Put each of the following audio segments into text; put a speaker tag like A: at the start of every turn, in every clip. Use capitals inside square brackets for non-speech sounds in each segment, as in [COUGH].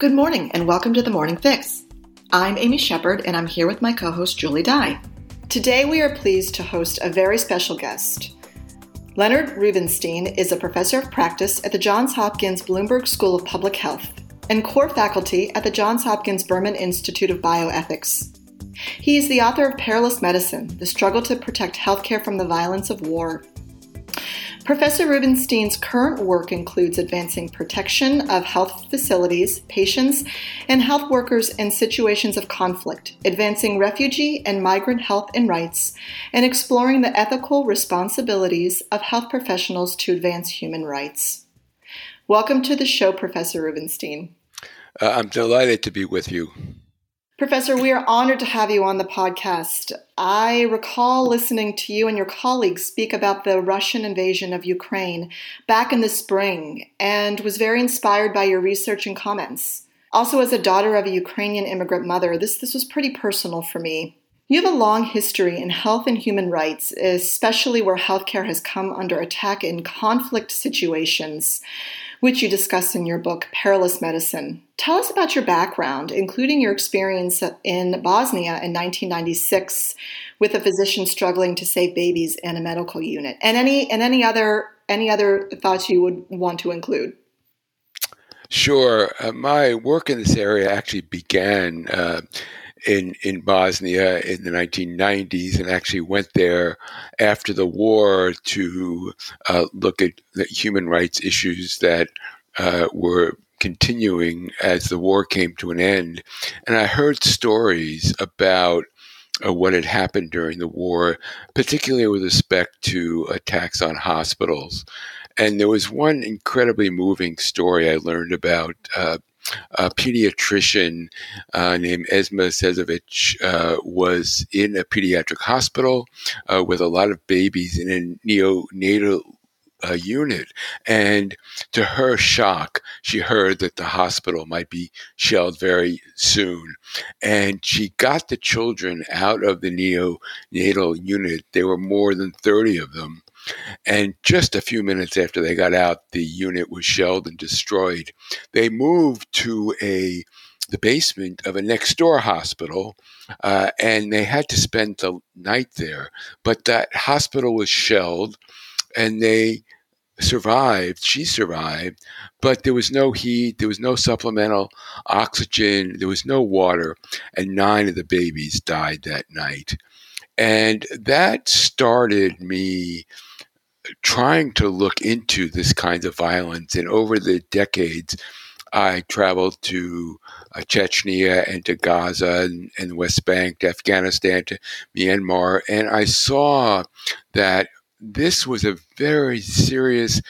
A: Good morning and welcome to the Morning Fix. I'm Amy Shepard and I'm here with my co host Julie Dye. Today we are pleased to host a very special guest. Leonard Rubenstein is a professor of practice at the Johns Hopkins Bloomberg School of Public Health and core faculty at the Johns Hopkins Berman Institute of Bioethics. He is the author of Perilous Medicine The Struggle to Protect Healthcare from the Violence of War Professor Rubenstein's current work includes advancing protection of health facilities, patients, and health workers in situations of conflict, advancing refugee and migrant health and rights, and exploring the ethical responsibilities of health professionals to advance human rights. Welcome to the show, Professor Rubenstein.
B: Uh, I'm delighted to be with you.
A: Professor, we are honored to have you on the podcast. I recall listening to you and your colleagues speak about the Russian invasion of Ukraine back in the spring and was very inspired by your research and comments. Also, as a daughter of a Ukrainian immigrant mother, this, this was pretty personal for me. You have a long history in health and human rights, especially where healthcare has come under attack in conflict situations which you discuss in your book, Perilous Medicine. Tell us about your background, including your experience in Bosnia in 1996 with a physician struggling to save babies in a medical unit, and any and any other any other thoughts you would want to include.
B: Sure. Uh, my work in this area actually began uh, in in Bosnia in the 1990s, and actually went there after the war to uh, look at the human rights issues that uh, were continuing as the war came to an end. And I heard stories about uh, what had happened during the war, particularly with respect to attacks on hospitals. And there was one incredibly moving story I learned about uh, a pediatrician uh, named Esma Sezovich uh, was in a pediatric hospital uh, with a lot of babies in a neonatal uh, unit. And to her shock, she heard that the hospital might be shelled very soon. And she got the children out of the neonatal unit. There were more than 30 of them. And just a few minutes after they got out, the unit was shelled and destroyed. They moved to a the basement of a next door hospital, uh, and they had to spend the night there. But that hospital was shelled, and they survived. She survived, but there was no heat, there was no supplemental oxygen, there was no water, and nine of the babies died that night. And that started me trying to look into this kind of violence. And over the decades, I traveled to uh, Chechnya and to Gaza and, and, the West Bank, to Afghanistan, to Myanmar, and I saw that this was a very serious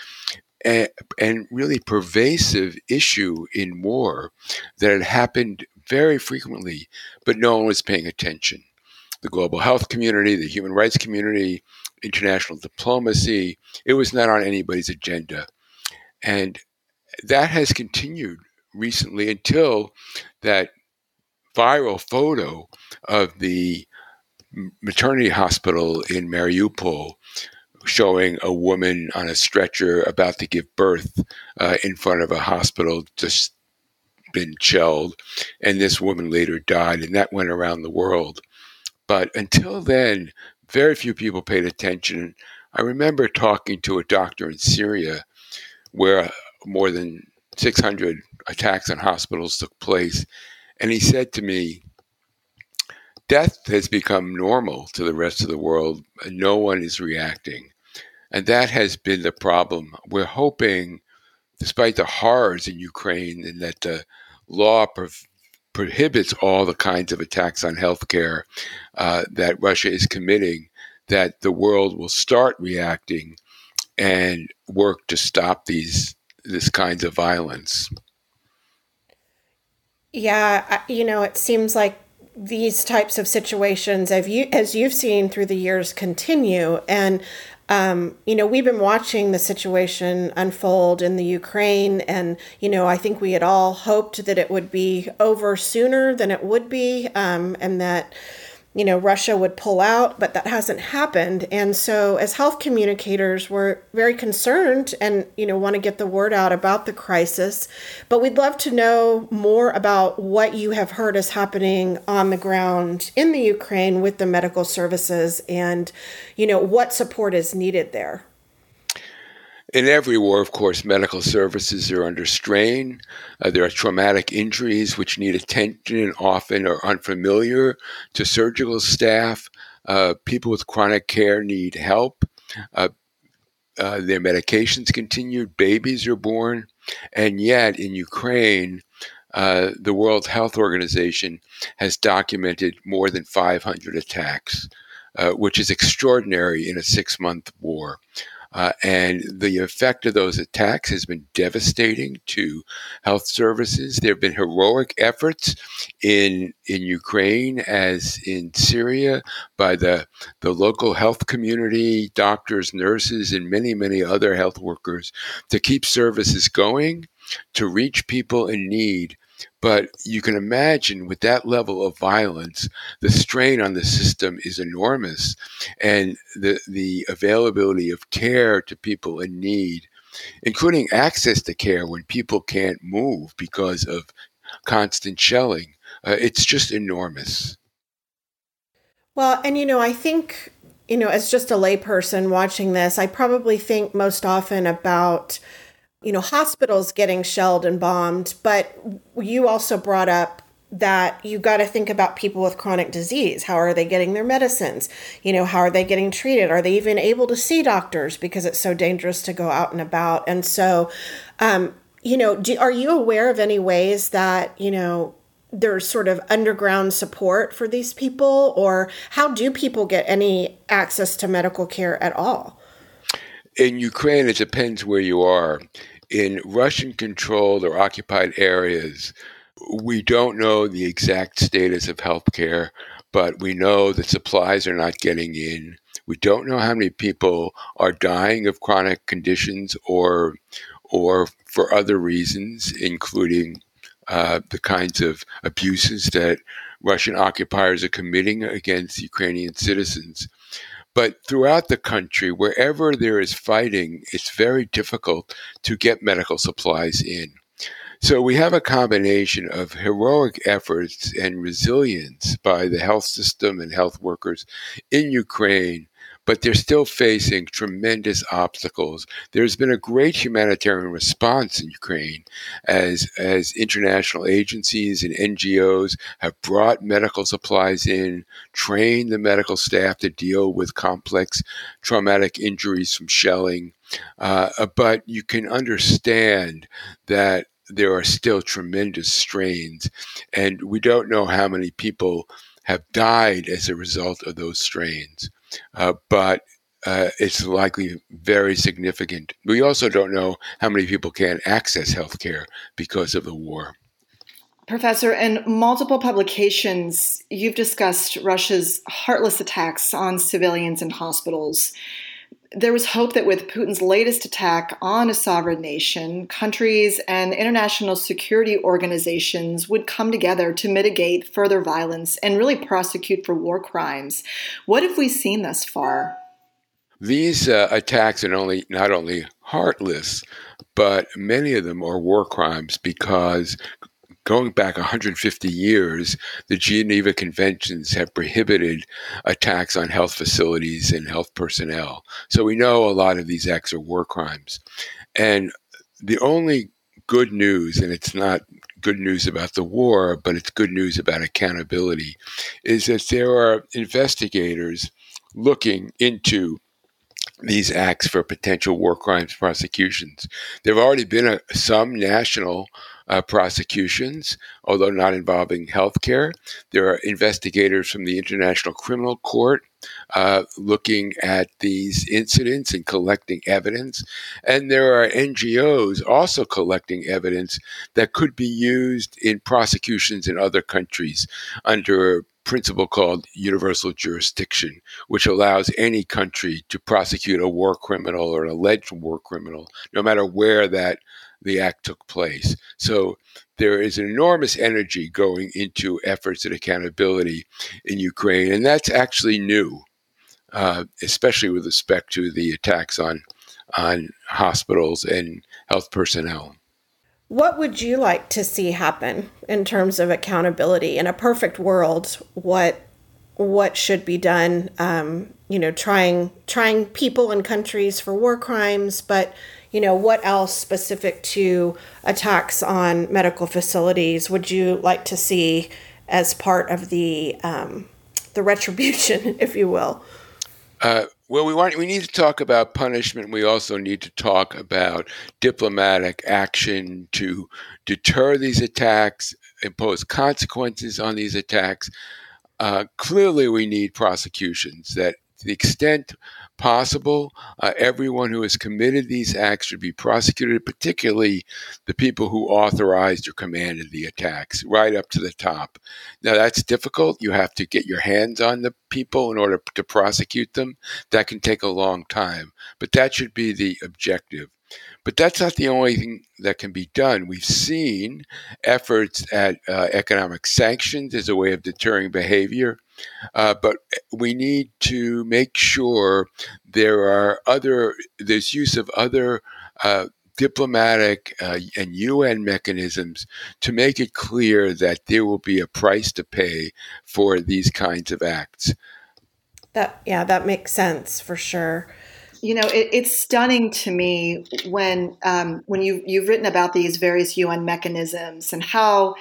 B: and, and really pervasive issue in war that had happened very frequently, but no one was paying attention. The global health community, the human rights community, international diplomacy. It was not on anybody's agenda. And that has continued recently until that viral photo of the maternity hospital in Mariupol showing a woman on a stretcher about to give birth uh, in front of a hospital just been shelled and this woman later died and that went around the world but until then very few people paid attention. I remember talking to a doctor in Syria where more than 600 attacks on hospitals took place. And he said to me, Death has become normal to the rest of the world, no one is reacting. And that has been the problem. We're hoping, despite the horrors in Ukraine, and that the law prohibits all the kinds of attacks on healthcare uh, that Russia is committing, that the world will start reacting and work to stop these this kinds of violence.
C: Yeah, you know, it seems like these types of situations, as you as you've seen through the years, continue and um, you know, we've been watching the situation unfold in the Ukraine, and you know, I think we had all hoped that it would be over sooner than it would be, um, and that you know, Russia would pull out, but that hasn't happened. And so, as health communicators, we're very concerned and, you know, want to get the word out about the crisis. But we'd love to know more about what you have heard is happening on the ground in the Ukraine with the medical services and, you know, what support is needed there.
B: In every war, of course, medical services are under strain. Uh, there are traumatic injuries which need attention and often are unfamiliar to surgical staff. Uh, people with chronic care need help. Uh, uh their medications continue, babies are born. And yet, in Ukraine, uh, the World Health Organization has documented more than 500 attacks, uh, which is extraordinary in a six month war. Uh, and the effect of those attacks has been devastating to health services. There have been heroic efforts in in Ukraine as in Syria by the the local health community, doctors, nurses, and many many other health workers to keep services going, to reach people in need but you can imagine with that level of violence, the strain on the system is enormous. And the, the availability of care to people in need, including access to care when people can't move because of constant shelling, uh, it's just enormous.
C: Well, and you know, I think, you know, as just a layperson watching this, I probably think most often about you know, hospitals getting shelled and bombed, but you also brought up that you got to think about people with chronic disease. How are they getting their medicines? You know, how are they getting treated? Are they even able to see doctors because it's so dangerous to go out and about? And so, um, you know, do, are you aware of any ways that, you know, there's sort of underground support for these people, or how do people get any access to medical care at all?
B: In Ukraine, it depends where you are. In Russian controlled or occupied areas, we don't know the exact status of healthcare, but we know that supplies are not getting in. We don't know how many people are dying of chronic conditions or or for other reasons, including uh, the kinds of abuses that Russian occupiers are committing against Ukrainian citizens. But throughout the country, wherever there is fighting, it's very difficult to get medical supplies in. So we have a combination of heroic efforts and resilience by the health system and health workers in Ukraine but they're still facing tremendous obstacles. There's been a great humanitarian response in Ukraine as, as international agencies and NGOs have brought medical supplies in, trained the medical staff to deal with complex traumatic injuries from shelling. Uh, but you can understand that there are still tremendous strains, and we don't know how many people have died as a result of those strains uh, but uh, it's likely very significant. We also don't know how many people can access healthcare because of the war.
A: Professor, in multiple publications, you've discussed Russia's heartless attacks on civilians and hospitals there was hope that with Putin's latest attack on a sovereign nation, countries and international security organizations would come together to mitigate further violence and really prosecute for war crimes. What have we seen thus far?
B: These uh, attacks are only not only heartless, but many of them are war crimes because going back 150 years, the Geneva Conventions have prohibited attacks on health facilities and health personnel. So we know a lot of these acts are war crimes. And the only good news, and it's not good news about the war, but it's good news about accountability, is that there are investigators looking into these acts for potential war crimes prosecutions. There have already been a, some national uh, prosecutions, although not involving healthcare. There are investigators from the International Criminal Court uh, looking at these incidents and collecting evidence. And there are NGOs also collecting evidence that could be used in prosecutions in other countries under a principle called universal jurisdiction, which allows any country to prosecute a war criminal or an alleged war criminal, no matter where that the act took place. So there is an enormous energy going into efforts at accountability in Ukraine, and that's actually new, uh, especially with respect to the attacks on on hospitals and health personnel.
C: What would you like to see happen in terms of accountability in a perfect world? What what should be done? Um, you know, trying trying people and countries for war crimes, but you know, what else specific to attacks on medical facilities would you like to see as part of the um, the retribution, [LAUGHS] if you will?
B: Uh, well, we want we need to talk about punishment. We also need to talk about diplomatic action to deter these attacks, impose consequences on these attacks. Uh, clearly, we need prosecutions that, to the extent possible. Uh, everyone who has committed these acts should be prosecuted, particularly the people who authorized or commanded the attacks, right up to the top. Now, that's difficult. You have to get your hands on the people in order to prosecute them. That can take a long time, but that should be the objective. But that's not the only thing that can be done. We've seen efforts at uh, economic sanctions as a way of deterring behavior. Uh, but we need to make sure there are other, there's use of other uh, diplomatic uh, and UN mechanisms to make it clear that there will be a price to pay for these kinds of acts.
C: That yeah, that makes sense for sure.
A: You know, it, it's stunning to me when um, when you you've written about these various UN mechanisms and how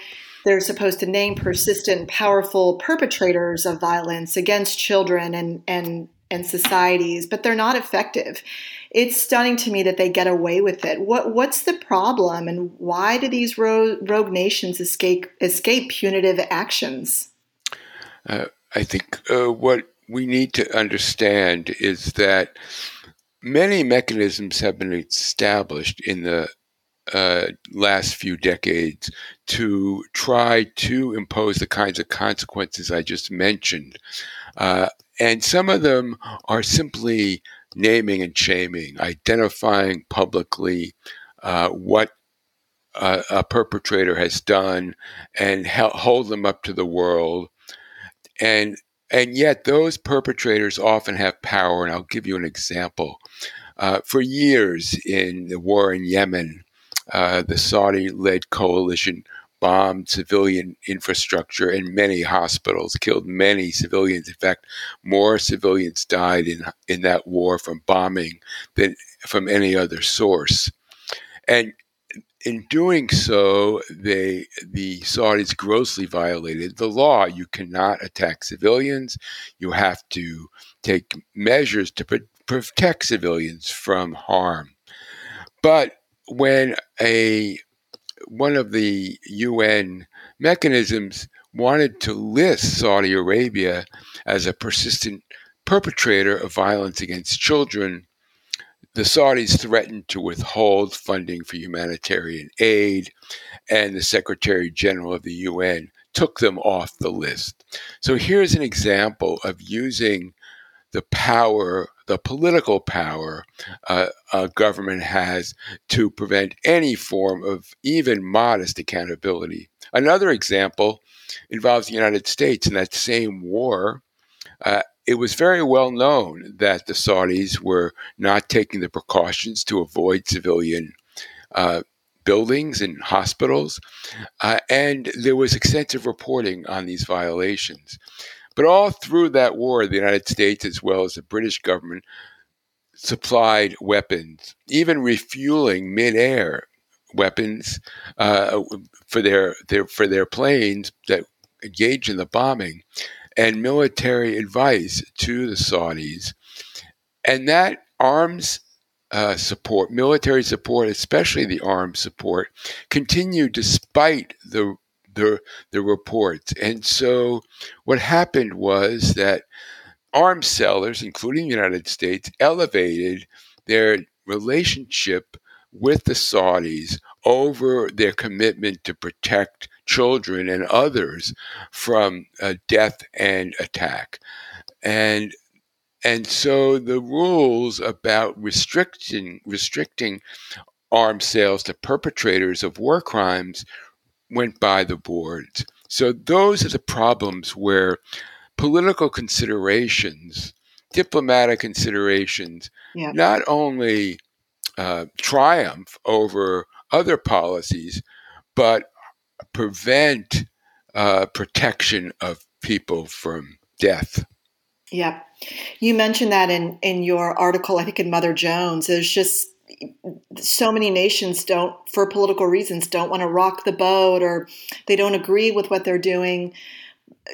A: they're supposed to name persistent, powerful perpetrators of violence against children and and and societies, but they're not effective. It's stunning to me that they get away with it. What what's the problem, and why do these rogue, rogue nations escape escape punitive actions?
B: Uh, I think uh, what we need to understand is that many mechanisms have been established in the uh, last few decades to try to impose the kinds of consequences I just mentioned. Uh, and some of them are simply naming and shaming, identifying publicly uh, what a, a, perpetrator has done and hold them up to the world. And and yet, those perpetrators often have power. And I'll give you an example. Uh, for years in the war in Yemen, uh, the Saudi led coalition bombed civilian infrastructure and many hospitals, killed many civilians. In fact, more civilians died in, in that war from bombing than from any other source. And in doing so, they the Saudis grossly violated the law. You cannot attack civilians. You have to take measures to protect civilians from harm. But when a one of the UN mechanisms wanted to list Saudi Arabia as a persistent perpetrator of violence against children, the Saudis threatened to withhold funding for humanitarian aid, and the Secretary General of the UN took them off the list. So here's an example of using the power, the political power uh, a government has to prevent any form of even modest accountability. Another example involves the United States in that same war. Uh, it was very well known that the Saudis were not taking the precautions to avoid civilian uh, buildings and hospitals, uh, and there was extensive reporting on these violations. But all through that war, the United States, as well as the British government, supplied weapons, even refueling midair weapons uh, for their, their for their planes that engaged in the bombing, and military advice to the Saudis, and that arms uh, support, military support, especially the arms support, continued despite the the the reports. And so what happened was that arms sellers, including the United States, elevated their relationship with the Saudis over their commitment to protect children and others from uh, death and attack. And and so the rules about restricting restricting arms sales to perpetrators of war crimes went by the boards. So those are the problems where political considerations, diplomatic considerations, yeah. not only uh, triumph over other policies, but prevent uh, protection of people from death.
A: Yeah. You mentioned that in, in your article, I think in Mother Jones. There's just so many nations don't, for political reasons, don't want to rock the boat or they don't agree with what they're doing.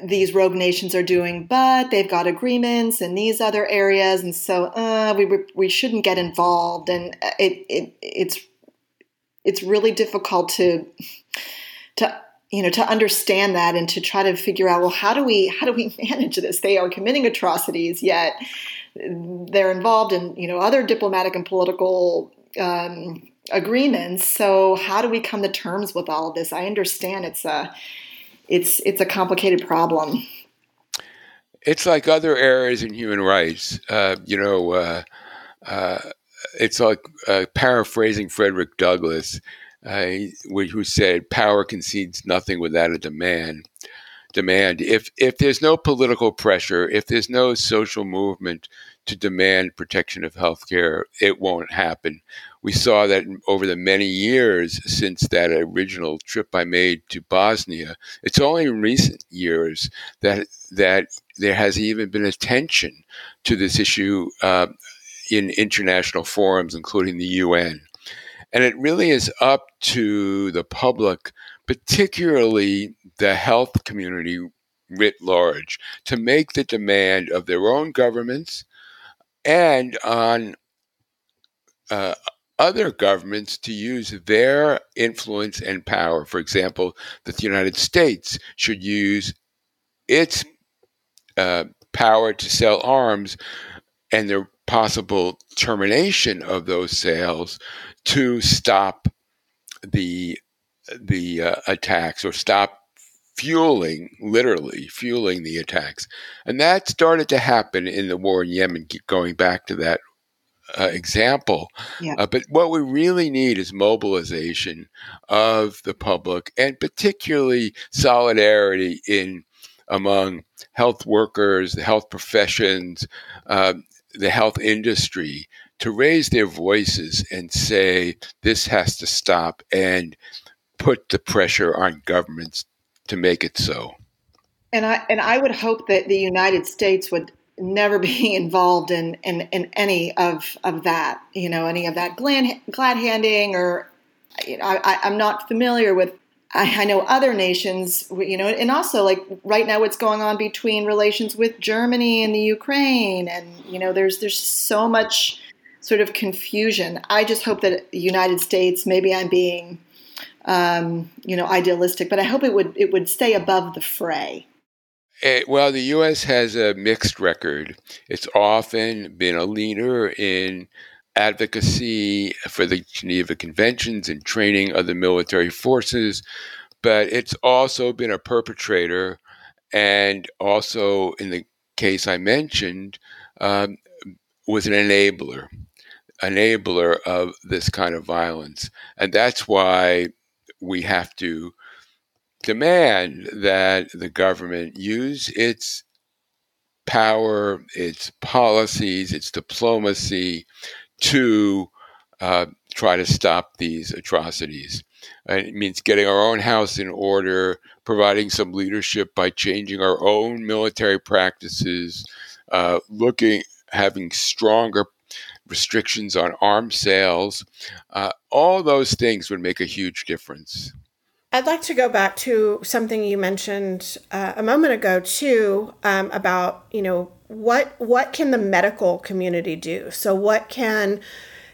A: These rogue nations are doing, but they've got agreements in these other areas, and so uh, we we shouldn't get involved. And it, it it's it's really difficult to to you know to understand that and to try to figure out well how do we how do we [LAUGHS] manage this they are committing atrocities yet they're involved in you know other diplomatic and political um, agreements. So how do we come to terms with all of this? I understand it's a it's it's a complicated problem.
B: It's like other areas in human rights. Uh, you know uh, uh, it's like uh, paraphrasing frederick douglass uh, who said power concedes nothing without a demand. Demand. If if there's no political pressure, if there's no social movement to demand protection of health care, it won't happen. We saw that over the many years since that original trip I made to Bosnia. It's only in recent years that that there has even been attention to this issue uh, in international forums, including the UN. And it really is up to the public, particularly the health community writ large, to make the demand of their own governments and on uh, other governments to use their influence and power. For example, that the United States should use its uh, power to sell arms and the possible termination of those sales to stop the the uh, attacks or stop fueling literally fueling the attacks and that started to happen in the war in yemen going back to that uh, example yeah. uh, but what we really need is mobilization of the public and particularly solidarity in among health workers the health professions uh, the health industry to raise their voices and say this has to stop and put the pressure on governments to make it so.
A: And I and I would hope that the United States would never [LAUGHS] be involved in in, in any of of that, you know, any of that glad, glad handing or you know, I, I'm not familiar with I, I know other nations, you know, and also like right now, what's going on between relations with Germany and the Ukraine, and you know, there's there's so much sort of confusion. I just hope that the United States, maybe I'm being, um, you know, idealistic, but I hope it would it would stay above the fray.
B: It, eh, well, the U.S. has a mixed record. It's often been a leader in advocacy for the Geneva Conventions and training of the military forces, but it's also been a perpetrator and also, in the case I mentioned, um, was an enabler, enabler of this kind of violence. And that's why we have to demand that the government use its power, its policies, its diplomacy to uh, try to stop these atrocities. it means getting our own house in order, providing some leadership by changing our own military practices, uh, looking, having stronger restrictions on arms sales. Uh, all those things would make a huge difference.
C: I'd like to go back to something you mentioned uh, a moment ago too um, about you know what what can the medical community do? So what can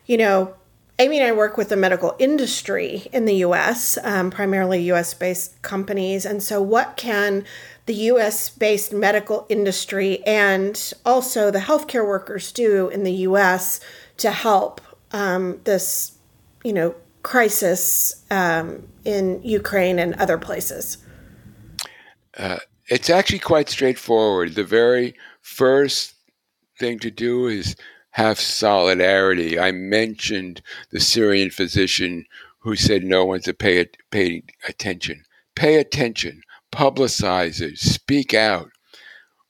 C: you know? Amy and I work with the medical industry in the U.S., um, primarily U.S. based companies, and so what can the U.S. based medical industry and also the healthcare workers do in the U.S. to help um, this you know crisis um, in Ukraine and other places?
B: Uh, it's actually quite straightforward. The very first thing to do is have solidarity. I mentioned the Syrian physician who said no one's to pay, attention. Pay attention, publicize it, speak out.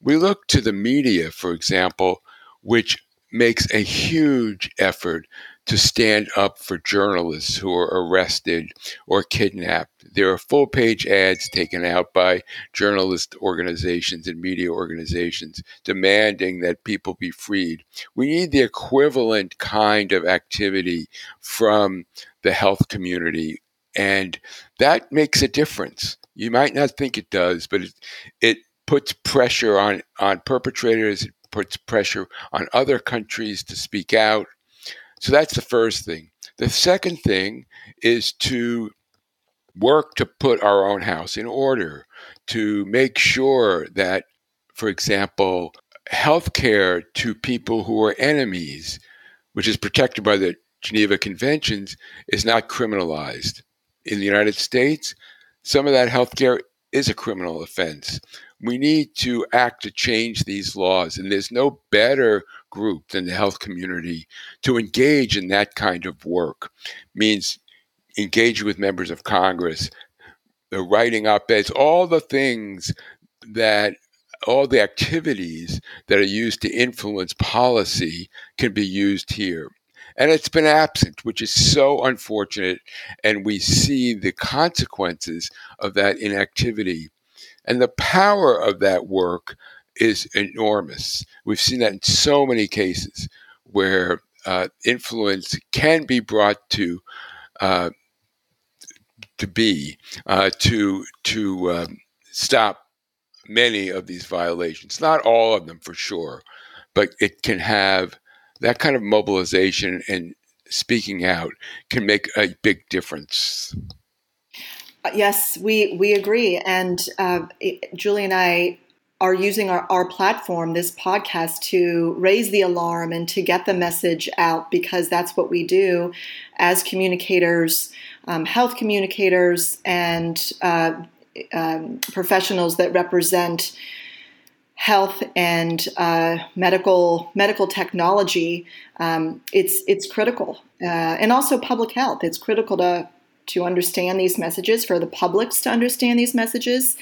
B: We look to the media, for example, which makes a huge effort to stand up for journalists who are arrested or kidnapped. There are full page ads taken out by journalist organizations and media organizations demanding that people be freed. We need the equivalent kind of activity from the health community, and that makes a difference. You might not think it does, but it, it puts pressure on, on perpetrators, it puts pressure on other countries to speak out so that's the first thing. The second thing is to work to put our own house in order, to make sure that, for example, healthcare to people who are enemies, which is protected by the Geneva Conventions, is not criminalized. In the United States, some of that healthcare is a criminal offense. We need to act to change these laws, and there's no better group than the health community to engage in that kind of work. Means engage with members of Congress, the writing op-eds, all the things that all the activities that are used to influence policy can be used here. And it's been absent, which is so unfortunate. And we see the consequences of that inactivity. And the power of that work is enormous. We've seen that in so many cases where uh, influence can be brought to uh, to be uh, to to um, stop many of these violations. Not all of them for sure, but it can have that kind of mobilization and speaking out can make a big difference.
A: Yes, we we agree, and uh, Julie and I are using our, our platform, this podcast, to raise the alarm and to get the message out because that's what we do as communicators, um, health communicators, and uh, um, professionals that represent health and uh, medical medical technology, um, it's it's critical, uh, and also public health. It's critical to to understand these messages, for the publics to understand these messages,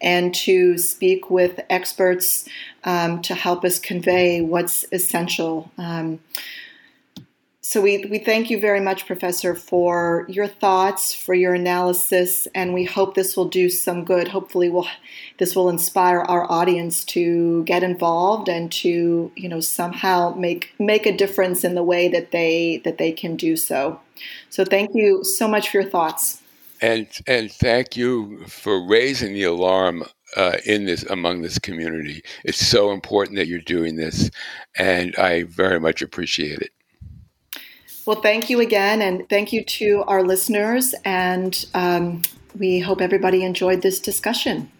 A: and to speak with experts um, to help us convey what's essential. Um, so we, we thank you very much, Professor, for your thoughts, for your analysis, and we hope this will do some good. Hopefully, will this will inspire our audience to get involved and to you know somehow make make a difference in the way that they that they can do so. So thank you so much for your thoughts.
B: And and thank you for raising the alarm uh, in this among this community. It's so important that you're doing this, and I very much appreciate it.
A: Well, thank you again, and thank you to our listeners. And um, we hope everybody enjoyed this discussion.